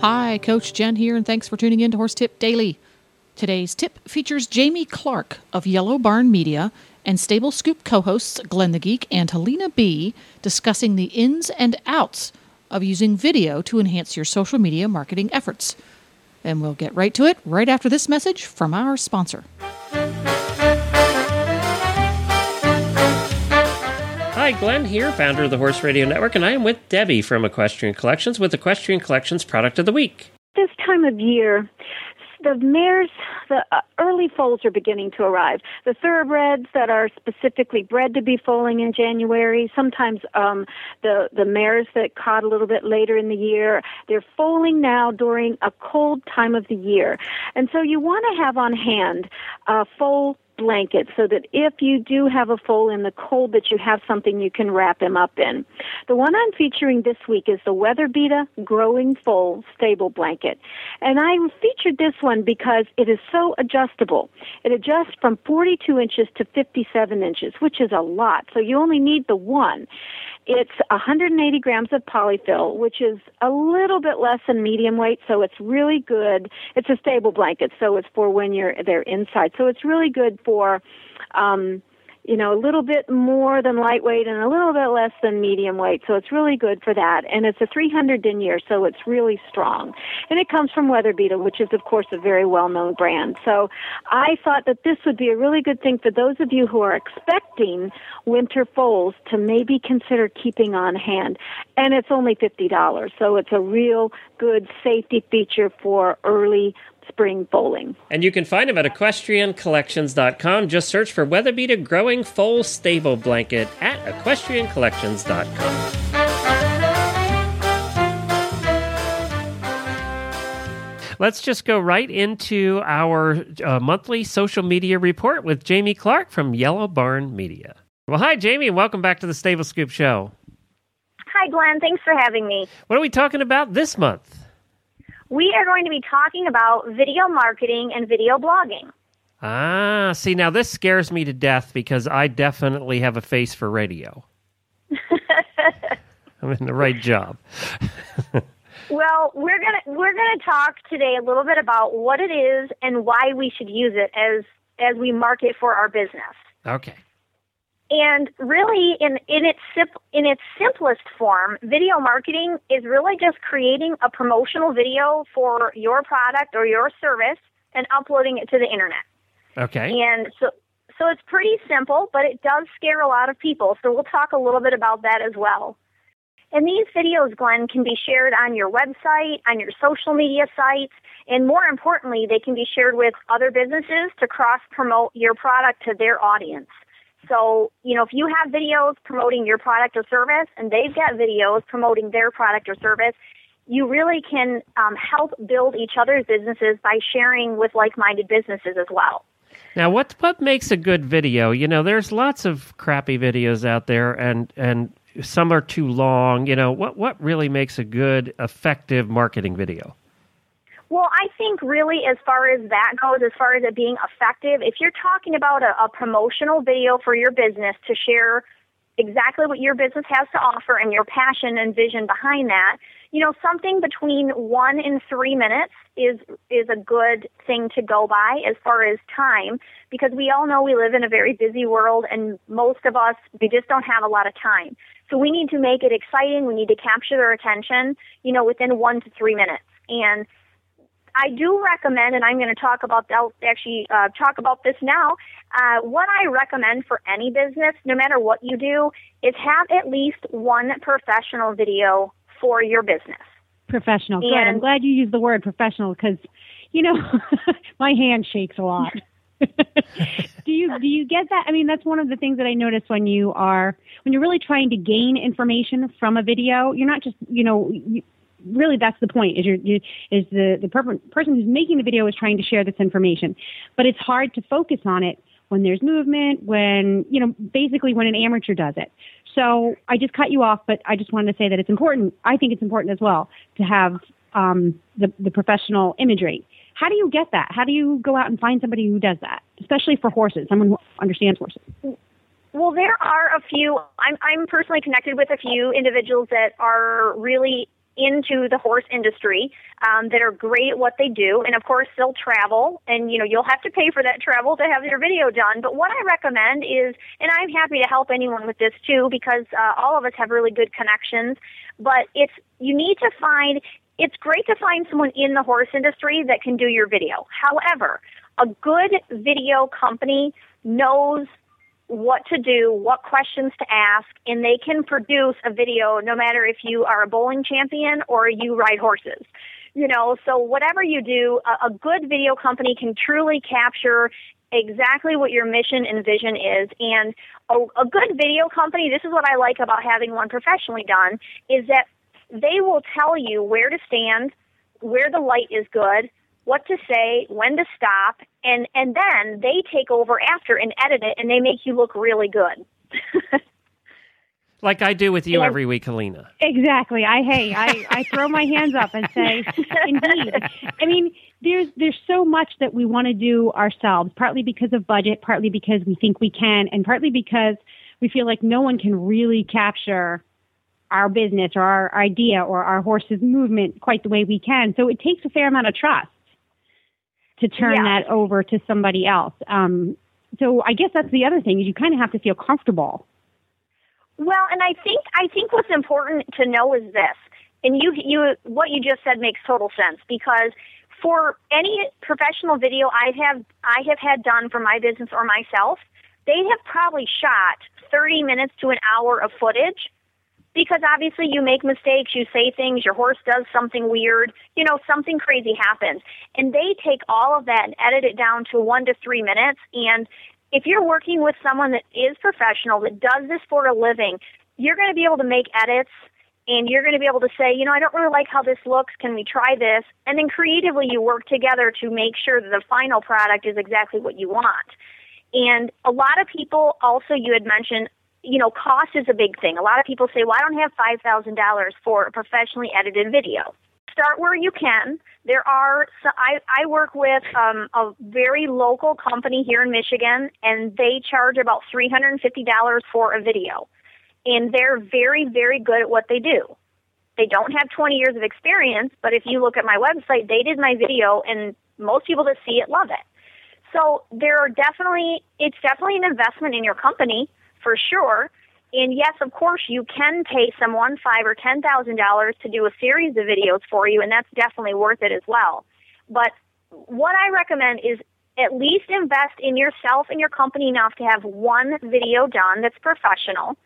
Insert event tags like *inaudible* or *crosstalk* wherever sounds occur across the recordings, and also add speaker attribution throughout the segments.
Speaker 1: Hi, Coach Jen here, and thanks for tuning in to Horse Tip Daily. Today's tip features Jamie Clark of Yellow Barn Media and Stable Scoop co hosts Glenn the Geek and Helena Bee discussing the ins and outs of using video to enhance your social media marketing efforts. And we'll get right to it right after this message from our sponsor.
Speaker 2: Hi, Glenn here, founder of the Horse Radio Network, and I am with Debbie from Equestrian Collections with Equestrian Collections Product of the Week.
Speaker 3: This time of year, the mares, the uh, early foals are beginning to arrive. The thoroughbreds that are specifically bred to be foaling in January, sometimes um, the the mares that caught a little bit later in the year, they're foaling now during a cold time of the year, and so you want to have on hand a foal blanket so that if you do have a foal in the cold that you have something you can wrap him up in. The one I'm featuring this week is the WeatherBeeta Growing Foal Stable Blanket. And I featured this one because it is so adjustable. It adjusts from 42 inches to 57 inches, which is a lot. So you only need the one. It's 180 grams of polyfill, which is a little bit less than medium weight, so it's really good. It's a stable blanket, so it's for when you're there inside. So it's really good for um, you know, a little bit more than lightweight and a little bit less than medium weight. So it's really good for that. And it's a 300 denier, so it's really strong. And it comes from WeatherBeeta, which is, of course, a very well known brand. So I thought that this would be a really good thing for those of you who are expecting winter foals to maybe consider keeping on hand. And it's only $50. So it's a real good safety feature for early spring foaling.
Speaker 2: And you can find them at equestriancollections.com. Just search for WeatherBeeta Growing Foal Stable Blanket at equestriancollections.com. Let's just go right into our uh, monthly social media report with Jamie Clark from Yellow Barn Media. Well, hi, Jamie, and welcome back to the Stable Scoop Show.
Speaker 4: Hi, Glenn. Thanks for having me.
Speaker 2: What are we talking about this month?
Speaker 4: We are going to be talking about video marketing and video blogging.
Speaker 2: Ah, see, now this scares me to death because I definitely have a face for radio. *laughs* I'm in the right job. *laughs*
Speaker 4: well, we're gonna we're gonna talk today a little bit about what it is and why we should use it as as we market for our business.
Speaker 2: Okay.
Speaker 4: And really, in in its sim- in its simplest form, video marketing is really just creating a promotional video for your product or your service and uploading it to the internet.
Speaker 2: Okay.
Speaker 4: And so so it's pretty simple, but it does scare a lot of people. So we'll talk a little bit about that as well. And these videos, Glenn, can be shared on your website, on your social media sites, and more importantly, they can be shared with other businesses to cross promote your product to their audience. So, you know, if you have videos promoting your product or service and they've got videos promoting their product or service, you really can um, help build each other's businesses by sharing with like minded businesses as well.
Speaker 2: Now, what what makes a good video? You know, there's lots of crappy videos out there, and and some are too long. You know, what what really makes a good, effective marketing video?
Speaker 4: Well, I think really as far as that goes, as far as it being effective, if you're talking about a, a promotional video for your business to share exactly what your business has to offer and your passion and vision behind that, you know, something between one and three minutes is is a good thing to go by as far as time because we all know we live in a very busy world and most of us we just don't have a lot of time. So we need to make it exciting. We need to capture their attention, you know, within one to three minutes. And I do recommend, and I'm going to talk about, I'll actually uh, talk about this now. Uh, what I recommend for any business, no matter what you do, is have at least one professional video for your business.
Speaker 5: Professional. Good. I'm glad you used the word professional because, you know, *laughs* my hand shakes a lot. *laughs* do you do you get that? I mean, that's one of the things that I notice when you are when you're really trying to gain information from a video. You're not just you know you, really that's the point. Is you're, is the the per- person who's making the video is trying to share this information, but it's hard to focus on it when there's movement, when you know, basically when an amateur does it. So I just cut you off, but I just wanted to say that it's important. I think it's important as well to have um, the the professional imagery. How do you get that? How do you go out and find somebody who does that, especially for horses, someone who understands horses?
Speaker 4: Well, there are a few. I'm I'm personally connected with a few individuals that are really into the horse industry um, that are great at what they do, and of course they'll travel, and you know you'll have to pay for that travel to have your video done. But what I recommend is, and I'm happy to help anyone with this too, because uh, all of us have really good connections. But it's you need to find. It's great to find someone in the horse industry that can do your video. However, a good video company knows what to do, what questions to ask, and they can produce a video no matter if you are a bowling champion or you ride horses. You know, so whatever you do, a, a good video company can truly capture exactly what your mission and vision is. And a, a good video company, this is what I like about having one professionally done, is that they will tell you where to stand, where the light is good, what to say, when to stop, and and then they take over after and edit it, and they make you look really good. *laughs*
Speaker 2: like I do with you every week, Helena.
Speaker 5: Exactly. I hey, I, I throw my hands up and say, *laughs* indeed. I mean, there's there's so much that we want to do ourselves, partly because of budget, partly because we think we can, and partly because we feel like no one can really capture our business or our idea or our horse's movement quite the way we can. So it takes a fair amount of trust to turn yeah. that over to somebody else. Um, so I guess that's the other thing is you kind of have to feel comfortable.
Speaker 4: Well, and I think I think what's important to know is this, and you you what you just said makes total sense because for any professional video I have I have had done for my business or myself, they have probably shot 30 minutes to an hour of footage because obviously you make mistakes, you say things, your horse does something weird, you know, something crazy happens. And they take all of that and edit it down to one to three minutes. And if you're working with someone that is professional, that does this for a living, you're going to be able to make edits and you're going to be able to say, you know, I don't really like how this looks. Can we try this? And then creatively you work together to make sure that the final product is exactly what you want. And a lot of people also, you had mentioned, you know, cost is a big thing. A lot of people say, well, I don't have $5,000 for a professionally edited video. Start where you can. There are, so I, I work with um, a very local company here in Michigan, and they charge about $350 for a video. And they're very, very good at what they do. They don't have 20 years of experience, but if you look at my website, they did my video, and most people that see it love it. So there are definitely, it's definitely an investment in your company for sure. And yes, of course, you can pay someone five or ten thousand dollars to do a series of videos for you, and that's definitely worth it as well. But what I recommend is at least invest in yourself and your company enough to have one video done that's professional.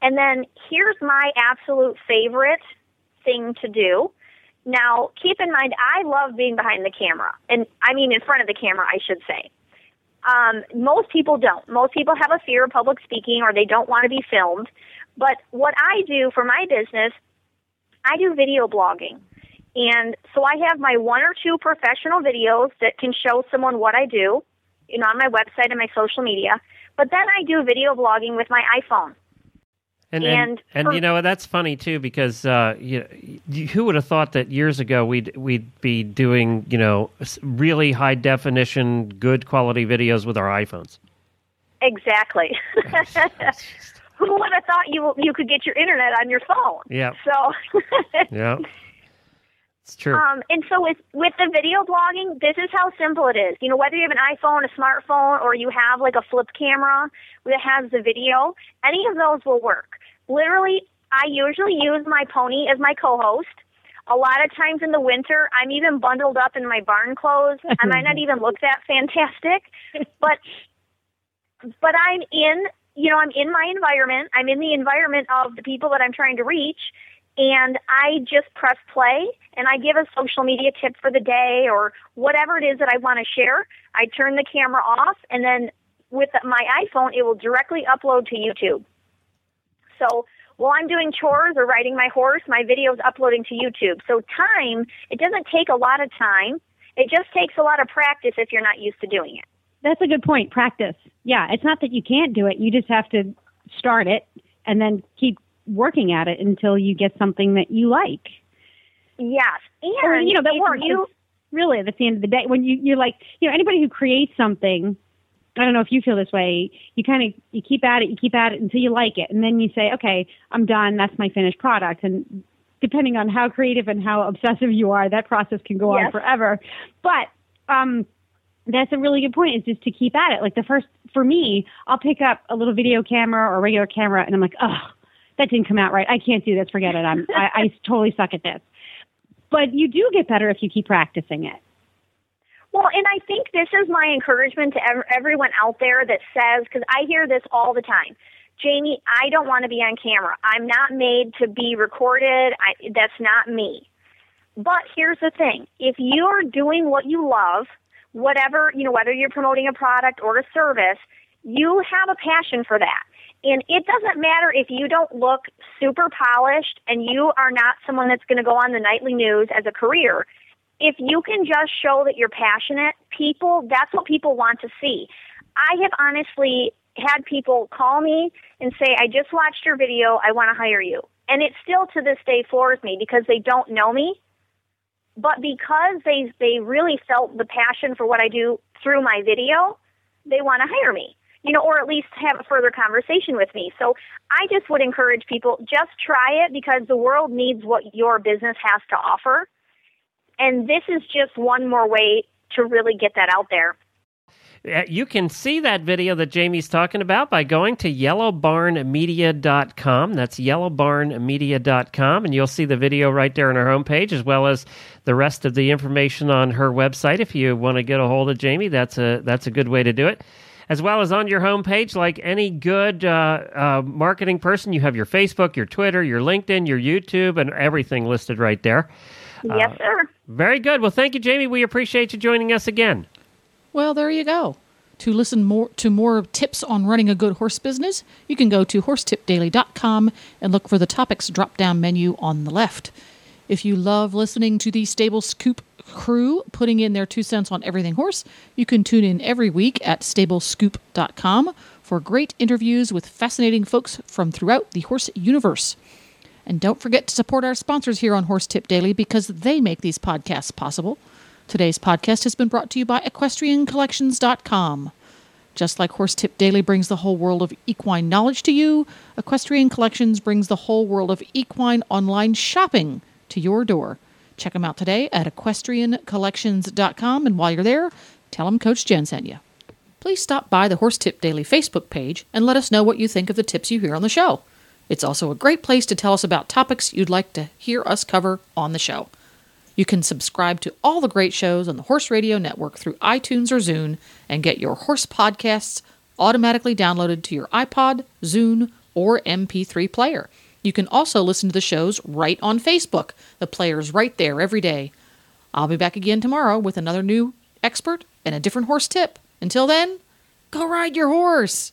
Speaker 4: And then here's my absolute favorite thing to do. Now, keep in mind, I love being behind the camera, and I mean in front of the camera, I should say. Um, most people don't. Most people have a fear of public speaking or they don't want to be filmed. But what I do for my business, I do video blogging. And so I have my one or two professional videos that can show someone what I do, you know, on my website and my social media. But then I do video blogging with my iPhone.
Speaker 2: And and, and, and you know that's funny too because uh, you, who would have thought that years ago we'd we'd be doing you know really high definition, good quality videos with our iPhones.
Speaker 4: Exactly. *laughs* who would have thought you you could get your internet on your phone?
Speaker 2: Yeah.
Speaker 4: So. *laughs*
Speaker 2: yeah. It's true.
Speaker 4: Um, and so with with the video blogging, this is how simple it is. You know, whether you have an iPhone, a smartphone, or you have like a flip camera that has the video, any of those will work literally, I usually use my pony as my co-host. A lot of times in the winter, I'm even bundled up in my barn clothes. I might not *laughs* even look that fantastic, but but I'm in, you know, I'm in my environment. I'm in the environment of the people that I'm trying to reach, and I just press play and I give a social media tip for the day or whatever it is that I want to share. I turn the camera off, and then with my iPhone, it will directly upload to YouTube. So while I'm doing chores or riding my horse, my video's uploading to YouTube. So time, it doesn't take a lot of time. It just takes a lot of practice if you're not used to doing it.
Speaker 5: That's a good point. Practice. Yeah, it's not that you can't do it. You just have to start it and then keep working at it until you get something that you like.
Speaker 4: Yes, and
Speaker 5: or, you know that works. You, really, that's the end of the day. When you you're like, you know, anybody who creates something, I don't know if you feel this way. You kind of you keep at it, you keep at it until you like it, and then you say, okay, I'm done. That's my finished product. And depending on how creative and how obsessive you are, that process can go
Speaker 4: yes.
Speaker 5: on forever. But um, that's a really good point. Is just to keep at it. Like the first for me, I'll pick up a little video camera or a regular camera, and I'm like, oh, that didn't come out right. I can't do this. Forget it. I'm I, I *laughs* totally suck at this. But you do get better if you keep practicing it.
Speaker 4: Well, and I think this is my encouragement to ev- everyone out there that says, because I hear this all the time. Jamie, I don't want to be on camera. I'm not made to be recorded. I, that's not me. But here's the thing. If you're doing what you love, whatever, you know, whether you're promoting a product or a service, you have a passion for that. And it doesn't matter if you don't look super polished and you are not someone that's going to go on the nightly news as a career. If you can just show that you're passionate, people, that's what people want to see. I have honestly had people call me and say, I just watched your video, I want to hire you. And it still to this day floors me because they don't know me. But because they they really felt the passion for what I do through my video, they want to hire me you know, or at least have a further conversation with me. So I just would encourage people just try it because the world needs what your business has to offer. And this is just one more way to really get that out there.
Speaker 2: You can see that video that Jamie's talking about by going to yellowbarnmedia.com. That's yellowbarnmedia.com, and you'll see the video right there on our homepage, as well as the rest of the information on her website. If you want to get a hold of Jamie, that's a that's a good way to do it as well as on your homepage. Like any good uh, uh, marketing person, you have your Facebook, your Twitter, your LinkedIn, your YouTube, and everything listed right there.
Speaker 4: Yes, uh, sir.
Speaker 2: Very good. Well, thank you, Jamie. We appreciate you joining us again.
Speaker 1: Well, there you go. To listen more to more tips on running a good horse business, you can go to horsetipdaily.com and look for the topics drop-down menu on the left. If you love listening to the Stable Scoop crew putting in their two cents on everything horse, you can tune in every week at stablescoop.com for great interviews with fascinating folks from throughout the horse universe. And don't forget to support our sponsors here on Horse Tip Daily because they make these podcasts possible. Today's podcast has been brought to you by equestriancollections.com. Just like Horse Tip Daily brings the whole world of equine knowledge to you, Equestrian Collections brings the whole world of equine online shopping to your door. Check them out today at equestriancollections.com. And while you're there, tell them Coach Jen sent you. Please stop by the Horse Tip Daily Facebook page and let us know what you think of the tips you hear on the show. It's also a great place to tell us about topics you'd like to hear us cover on the show. You can subscribe to all the great shows on the Horse Radio Network through iTunes or Zune and get your horse podcasts automatically downloaded to your iPod, Zune, or MP3 player. You can also listen to the shows right on Facebook. The player's right there every day. I'll be back again tomorrow with another new expert and a different horse tip. Until then, go ride your horse.